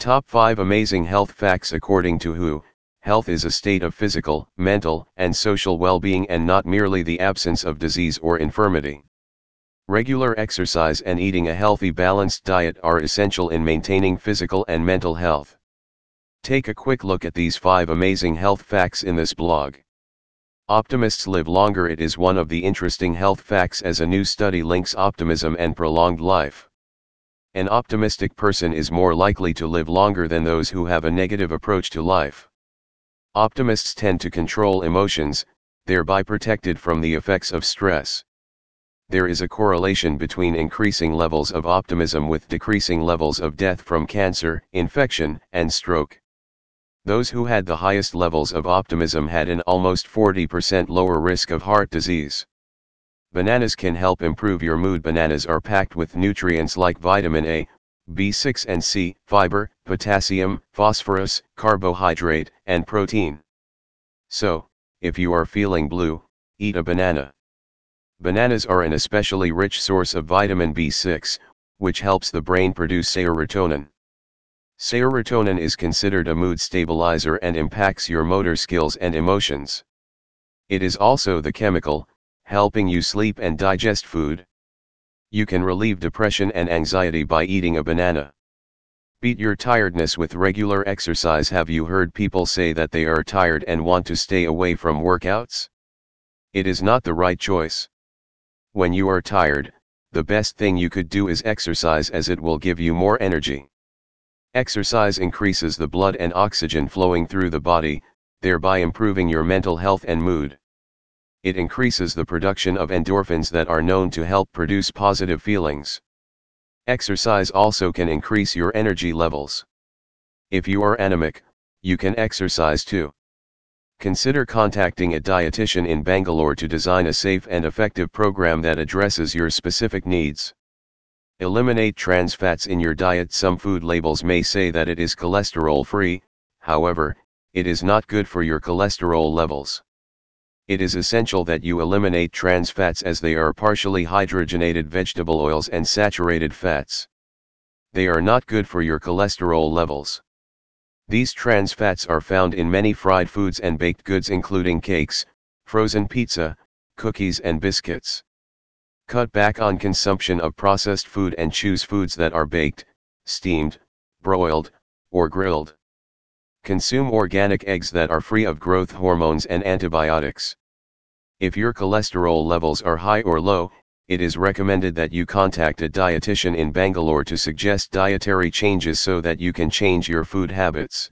Top 5 Amazing Health Facts According to WHO, health is a state of physical, mental, and social well-being and not merely the absence of disease or infirmity. Regular exercise and eating a healthy balanced diet are essential in maintaining physical and mental health. Take a quick look at these 5 amazing health facts in this blog. Optimists live longer It is one of the interesting health facts as a new study links optimism and prolonged life. An optimistic person is more likely to live longer than those who have a negative approach to life. Optimists tend to control emotions, thereby protected from the effects of stress. There is a correlation between increasing levels of optimism with decreasing levels of death from cancer, infection, and stroke. Those who had the highest levels of optimism had an almost 40% lower risk of heart disease. Bananas can help improve your mood. Bananas are packed with nutrients like vitamin A, B6 and C, fiber, potassium, phosphorus, carbohydrate, and protein. So, if you are feeling blue, eat a banana. Bananas are an especially rich source of vitamin B6, which helps the brain produce serotonin. Serotonin is considered a mood stabilizer and impacts your motor skills and emotions. It is also the chemical, helping you sleep and digest food. You can relieve depression and anxiety by eating a banana. Beat your tiredness with regular exercise. Have you heard people say that they are tired and want to stay away from workouts? It is not the right choice. When you are tired, the best thing you could do is exercise as it will give you more energy. Exercise increases the blood and oxygen flowing through the body, thereby improving your mental health and mood it increases the production of endorphins that are known to help produce positive feelings. Exercise also can increase your energy levels. If you are anemic, you can exercise too. Consider contacting a dietitian in Bangalore to design a safe and effective program that addresses your specific needs. Eliminate trans fats in your diet. Some food labels may say that it is cholesterol free, however, it is not good for your cholesterol levels it is essential that you eliminate trans fats as they are partially hydrogenated vegetable oils and saturated fats. They are not good for your cholesterol levels. These trans fats are found in many fried foods and baked goods including cakes, frozen pizza, cookies and biscuits. Cut back on consumption of processed food and choose foods that are baked, steamed, broiled, or grilled. Consume organic eggs that are free of growth hormones and antibiotics. If your cholesterol levels are high or low, it is recommended that you contact a dietitian in Bangalore to suggest dietary changes so that you can change your food habits.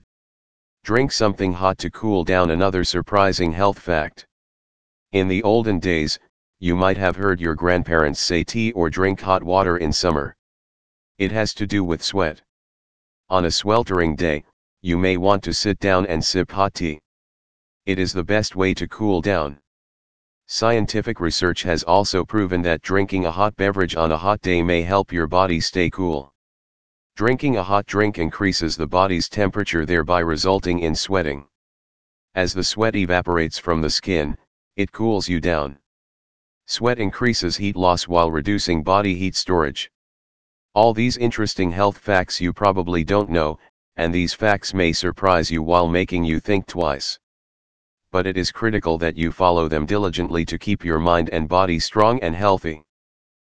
Drink something hot to cool down another surprising health fact. In the olden days, you might have heard your grandparents say tea or drink hot water in summer. It has to do with sweat. On a sweltering day, you may want to sit down and sip hot tea. It is the best way to cool down. Scientific research has also proven that drinking a hot beverage on a hot day may help your body stay cool. Drinking a hot drink increases the body's temperature thereby resulting in sweating. As the sweat evaporates from the skin, it cools you down. Sweat increases heat loss while reducing body heat storage. All these interesting health facts you probably don't know, and these facts may surprise you while making you think twice but it is critical that you follow them diligently to keep your mind and body strong and healthy.